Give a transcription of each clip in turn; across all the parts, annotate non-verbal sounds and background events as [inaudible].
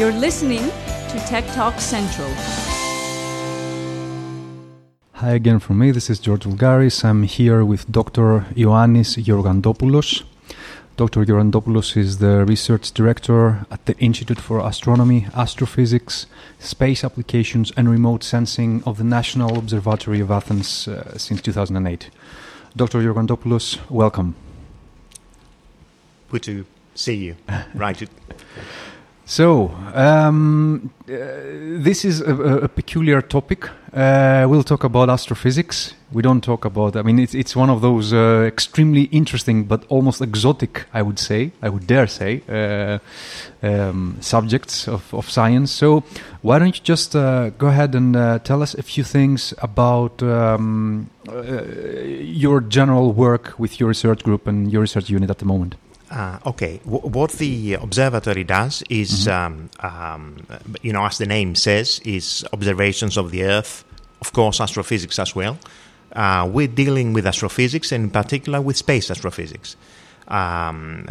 You're listening to Tech Talk Central. Hi again from me. This is George Vulgaris. I'm here with Dr. Ioannis Georgantopoulos. Dr. Georgantopoulos is the research director at the Institute for Astronomy, Astrophysics, Space Applications, and Remote Sensing of the National Observatory of Athens uh, since 2008. Dr. Georgantopoulos, welcome. Good to see you. right. So, um, uh, this is a, a, peculiar topic. Uh, we'll talk about astrophysics. We don't talk about, I mean, it's, it's one of those uh, extremely interesting but almost exotic, I would say, I would dare say, uh, um, subjects of, of science. So, why don't you just uh, go ahead and uh, tell us a few things about um, your general work with your research group and your research unit at the moment? Uh, okay, w- what the observatory does is, mm-hmm. um, um, you know, as the name says, is observations of the Earth, of course, astrophysics as well. Uh, we're dealing with astrophysics and in particular with space astrophysics. Um,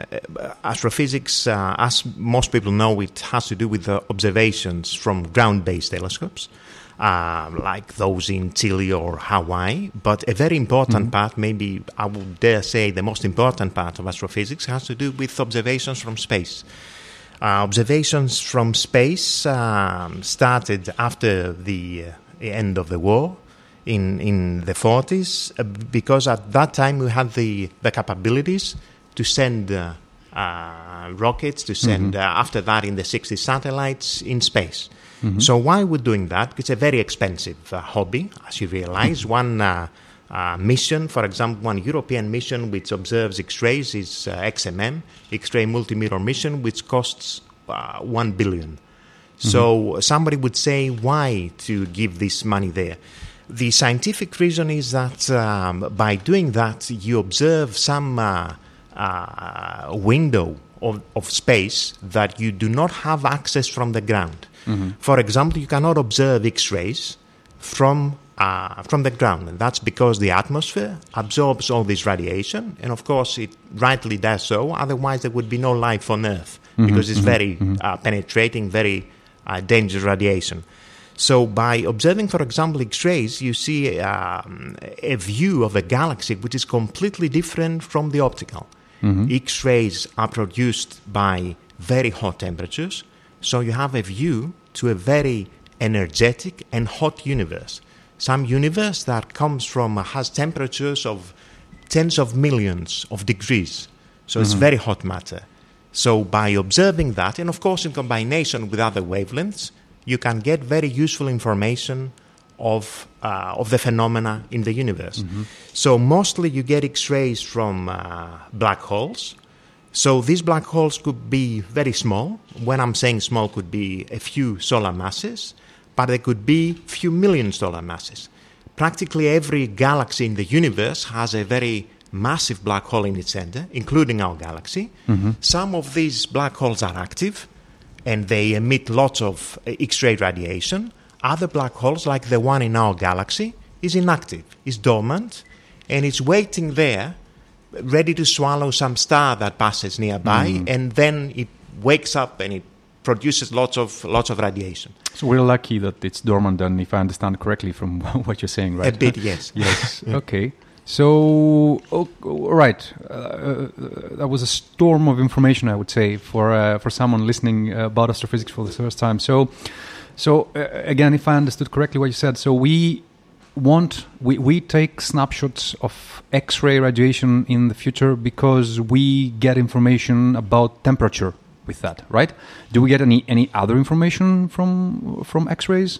astrophysics, uh, as most people know, it has to do with the observations from ground based telescopes uh, like those in Chile or Hawaii. But a very important mm-hmm. part, maybe I would dare say the most important part of astrophysics, has to do with observations from space. Uh, observations from space um, started after the uh, end of the war in, in the 40s uh, because at that time we had the, the capabilities to send uh, uh, rockets, to send, mm-hmm. after that in the 60s, satellites in space. Mm-hmm. So why we're doing that? It's a very expensive uh, hobby, as you realize. Mm-hmm. One uh, uh, mission, for example, one European mission which observes X-rays is uh, XMM, X-ray Multi-Mirror mission, which costs uh, one billion. Mm-hmm. So somebody would say, why to give this money there? The scientific reason is that um, by doing that, you observe some uh, window of, of space that you do not have access from the ground. Mm-hmm. For example, you cannot observe X rays from uh, from the ground, and that's because the atmosphere absorbs all this radiation, and of course, it rightly does so. Otherwise, there would be no life on Earth mm-hmm. because it's mm-hmm. very mm-hmm. uh, penetrating, very uh, dangerous radiation. So, by observing, for example, X rays, you see um, a view of a galaxy which is completely different from the optical. Mm-hmm. X rays are produced by very hot temperatures, so you have a view to a very energetic and hot universe. Some universe that comes from uh, has temperatures of tens of millions of degrees. So mm-hmm. it's very hot matter. So by observing that, and of course in combination with other wavelengths, you can get very useful information of uh, of the phenomena in the universe. Mm-hmm. So mostly you get X-rays from uh, black holes, so these black holes could be very small. When I'm saying small, could be a few solar masses, but they could be few million solar masses. Practically every galaxy in the universe has a very massive black hole in its center, including our galaxy. Mm-hmm. Some of these black holes are active and they emit lots of X-ray radiation. Other black holes, like the one in our galaxy, is inactive, is dormant, and it's waiting there ready to swallow some star that passes nearby, mm. and then it wakes up and it produces lots of lots of radiation. So we're lucky that it's dormant, then, if I understand correctly from [laughs] what you're saying, right? A bit, yes. [laughs] yes. [laughs] okay. So, oh, all right, uh, uh, that was a storm of information, I would say, for uh, for someone listening about astrophysics for the first time. So, so uh, again, if I understood correctly what you said, so we want we, we take snapshots of x-ray radiation in the future because we get information about temperature with that right? Do we get any any other information from from x-rays?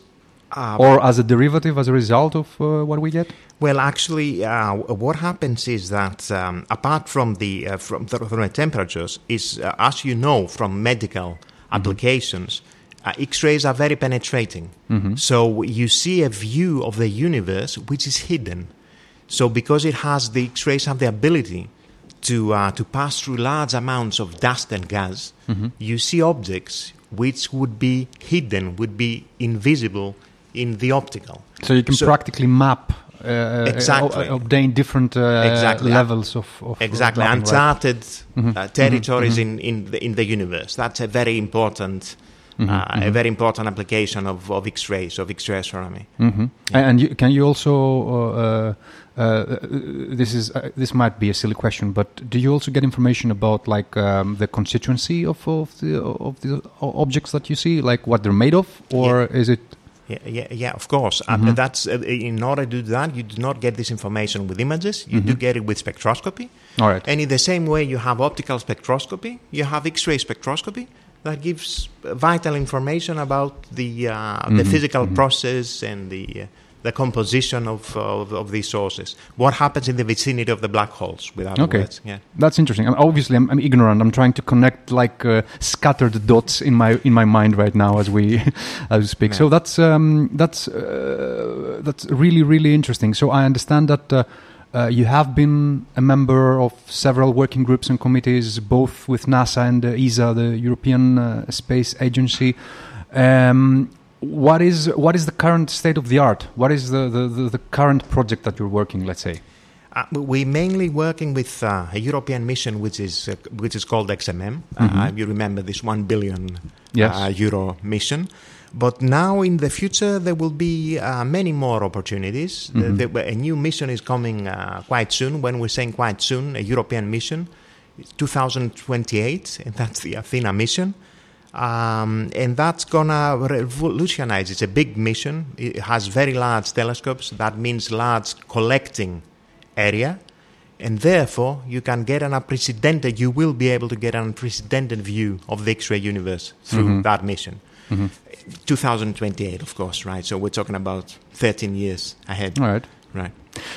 Uh, or as a derivative as a result of uh, what we get? Well actually uh, what happens is that um, apart from the uh, from, the, from the temperatures is uh, as you know from medical mm-hmm. applications uh, X-rays are very penetrating. Mm-hmm. So you see a view of the universe which is hidden. So because it has the X-rays have the ability to uh, to pass through large amounts of dust and gas, mm-hmm. you see objects which would be hidden, would be invisible in the optical. So you can so practically map uh, exactly. obtain different uh, exactly. levels of, of exactly uncharted right? mm-hmm. uh, territories mm-hmm. in in the, in the universe. That's a very important uh, a very important application of, of X-rays, of X-ray astronomy. hmm And you, can you also uh, uh, uh, this is uh, this might be a silly question, but do you also get information about like um, the constituency of, of the of the objects that you see, like what they're made of, or is it? Yeah, yeah, yeah, of course. Mhm. Uh, that's uh, in order to do that, you do not get this information with images. You do Mhm. get it with spectroscopy. All right. And in the same way, you have optical spectroscopy. You have X-ray spectroscopy that gives uh, vital information about the uh, the Mhm, physical mhm. process and the uh, the composition of, of of these sources. What happens in the vicinity of the black holes? Without Okay. words. Yeah. That's interesting. I mean, obviously, I'm, I'm ignorant. I'm trying to connect like uh, scattered dots in my in my mind right now as we [laughs] as we speak. So that's um, that's uh, that's really really interesting. So I understand that. Uh, you have been a member of several working groups and committees, both with NASA and uh, ESA, the European uh, Space Agency. Um, what is what is the current state of the art? What is the, the, the, the current project that you're working? Let's say. Uh, we're mainly working with uh, a European mission, which is uh, which is called XMM. Mhm. Uh, you remember this one billion Yes. uh, euro mission. But now, in the future, there will be uh, many more opportunities. The- Mhm. the- a new mission is coming uh, quite soon. When we're saying quite soon, a European mission, it's 2028, and that's the Athena mission. Um, and that's gonna revolutionize. It's a big mission. It has very large telescopes. That means large collecting area, and therefore you can get an unprecedented. You will be able to get an unprecedented view of the X-ray universe through Mhm. that mission. Mhm. 2028, of course, right? So we're talking about 13 years ahead, All right. right?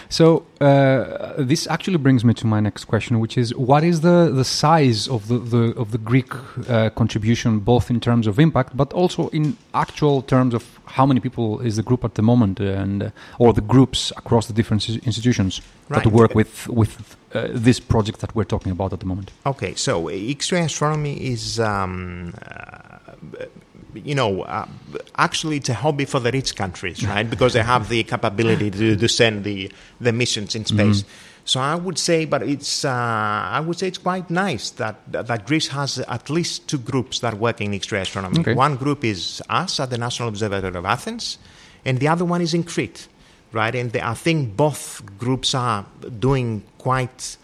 So uh, this actually brings me to my next question, which is what is the, the size of the, the of the Greek uh, contribution, both in terms of impact, but also in actual terms of how many people is the group at the moment, and uh, or the groups across the different ins- institutions that work with with uh, this project that we're talking about at the moment. Okay, so X-ray astronomy is, um, uh, you know, uh, actually it's a hobby for the rich countries, [laughs] right? Because they have the capability to, to send the the missions in space. So I would say, but it's uh, I would say it's quite nice that that Greece has at least two groups that work in X-ray astronomy. Okay. One group is us at the National Observatory of Athens, and the other one is in Crete, right? And I think both groups are doing quite,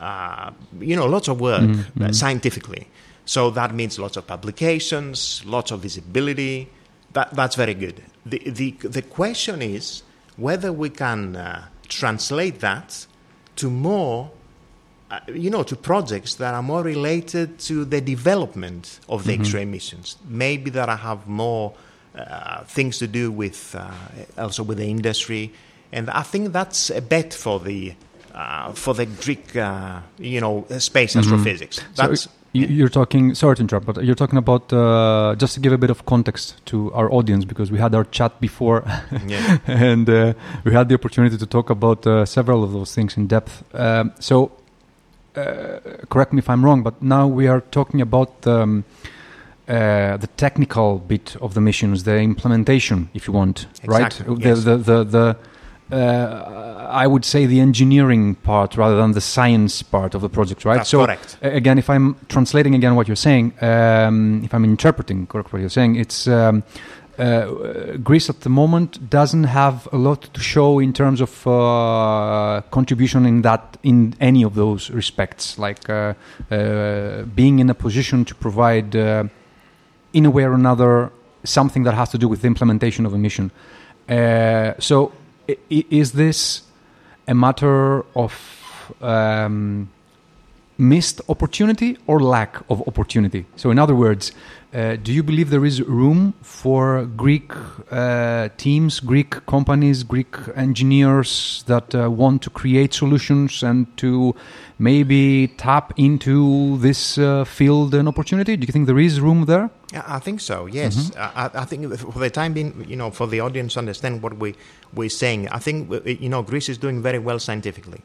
uh, you know, lots of work uh, scientifically. So that means lots of publications, lots of visibility. That, that's very good. The, the, the question is whether we can uh, translate that to more, uh, you know, to projects that are more related to the development of the X-ray missions. Maybe that I have more uh, things to do with uh, also with the industry, and I think that's a bet for the uh, for the Greek, uh, you know, space astrophysics. That's so you're talking. Sorry to interrupt, but you're talking about uh, just to give a bit of context to our audience because we had our chat before, [laughs] yeah. [laughs] and uh, we had the opportunity to talk about uh, several of those things in depth. Um, so, uh, correct me if I'm wrong, but now we are talking about um, uh, the technical bit of the missions, the implementation, if you want, Exactly, right? yes. The the the, the uh, I would say the engineering part rather than the science part of the project, right? That's so correct. again, if I'm translating again what you're saying, um, if I'm interpreting correct what you're saying, it's um, uh, Greece at the moment doesn't have a lot to show in terms of uh, contribution in that in any of those respects, like uh, uh, being in a position to provide, uh, in a way or another, something that has to do with the implementation of a mission. Uh, so, is this a matter of um, missed opportunity or lack of opportunity? So, in other words, uh, do you believe there is room for Greek uh, teams, Greek companies, Greek engineers that uh, want to create solutions and to maybe tap into this uh, field and opportunity? Do you think there is room there? I think so. Yes, I, I think for the time being, you know, for the audience to understand what we we're saying, I think uh, you know Greece is doing very well scientifically.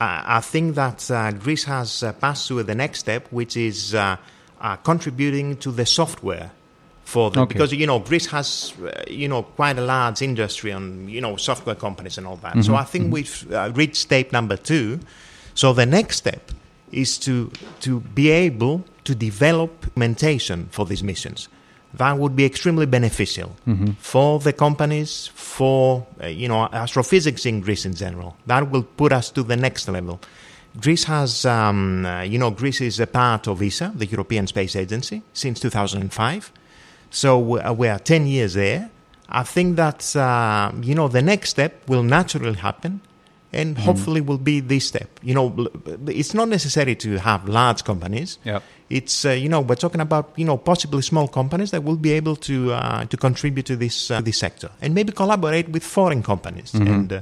I, I think that uh, Greece has uh, passed through the next step, which is uh, uh, contributing to the software for them, Okay. because you know Greece has uh, you know quite a large industry on you know software companies and all that. So I think we've uh, reached step number two. So the next step is to to be able to develop documentation for these missions. that would be extremely beneficial for the companies, for uh, you know astrophysics in Greece in general. That will put us to the next level. Greece has, um, uh, you know, Greece is a part of ESA, the European Space Agency, since 2005. So uh, we are 10 years there. I think that, uh, you know, the next step will naturally happen and hopefully will be this step. You know, it's not necessary to have large companies. Yep. It's, uh, you know, we're talking about, you know, possibly small companies that will be able to, uh, to contribute to this, uh, this sector and maybe collaborate with foreign companies. And, uh,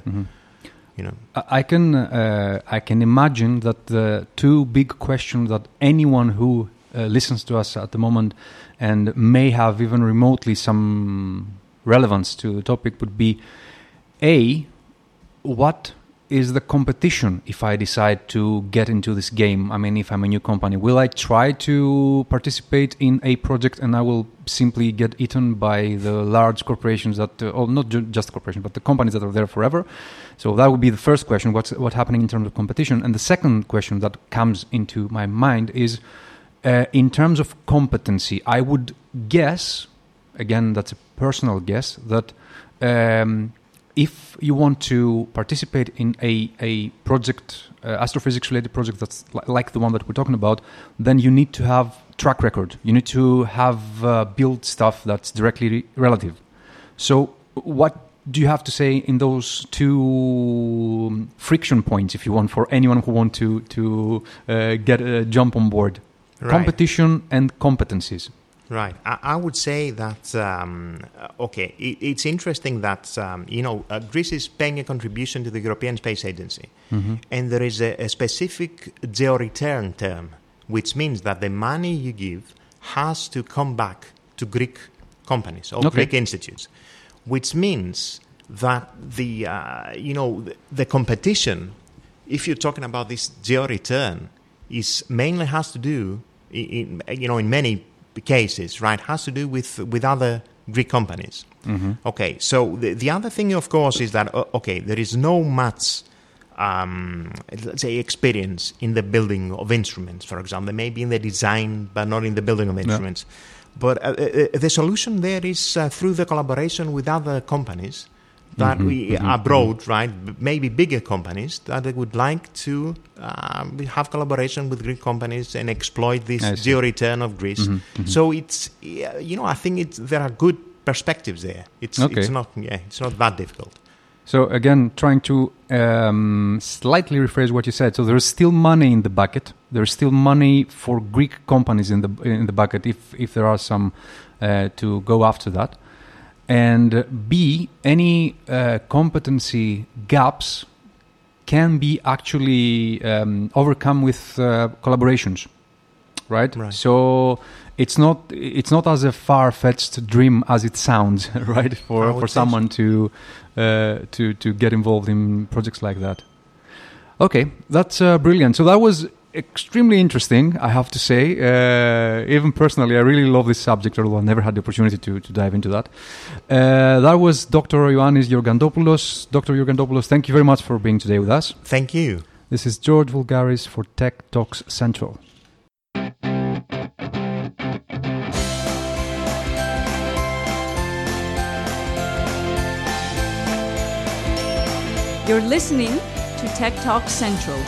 you know, I I can uh, I can imagine that the two big questions that anyone who uh, listens to us at the moment and may have even remotely some relevance to the topic would be a what is the competition if I decide to get into this game? I mean, if I'm a new company, will I try to participate in a project and I will simply get eaten by the large corporations that, uh, or not ju- just corporations, but the companies that are there forever? So that would be the first question: what's what's happening in terms of competition? And the second question that comes into my mind is, uh, in terms of competency, I would guess, again, that's a personal guess, that um, if you want to participate in a, a project, uh, astrophysics related project that's li- like the one that we're talking about, then you need to have track record. You need to have uh, built stuff that's directly re- relative. So, what do you have to say in those two um, friction points, if you want, for anyone who want to to uh, get a jump on board? Right. Competition and competencies. Right. I, I would say that, um, okay, it, it's interesting that, um, you know, uh, Greece is paying a contribution to the European Space Agency. And there is a, a specific geo-return term, which means that the money you give has to come back to Greek companies or Okay. Greek institutes, which means that the, uh, you know, the, the competition, if you're talking about this geo-return, is mainly has to do, in, you know, in many cases, right, has to do with with other Greek companies. Okay, so the, the other thing, of course, is that uh, okay, there is no much, um, let's say, experience in the building of instruments. For example, maybe in the design, but not in the building of instruments. But uh, uh, the solution there is uh, through the collaboration with other companies that we abroad, right? Maybe bigger companies that they would like to um, have collaboration with Greek companies and exploit this geo return of Greece. So it's you know I think it's there are good perspectives there. It's Okay. it's not yeah it's not that difficult. So again, trying to um, slightly rephrase what you said. So there is still money in the bucket. There is still money for Greek companies in the in the bucket if if there are some uh, to go after that. And B, any uh, competency gaps can be actually um, overcome with uh, collaborations, right? Right. So it's not it's not as a far fetched dream as it sounds, [laughs] right? For for so. someone to uh, to to get involved in projects like that. Okay, that's uh, brilliant. So that was extremely interesting, I have to say. Uh, even personally, I really love this subject, although I never had the opportunity to, to dive into that. Uh, that was Dr. Ioannis Georgantopoulos. Dr. Georgantopoulos, thank you very much for being today with us. Thank you. This is George Vulgaris for Tech Talks Central. You're listening to Tech Talk Central.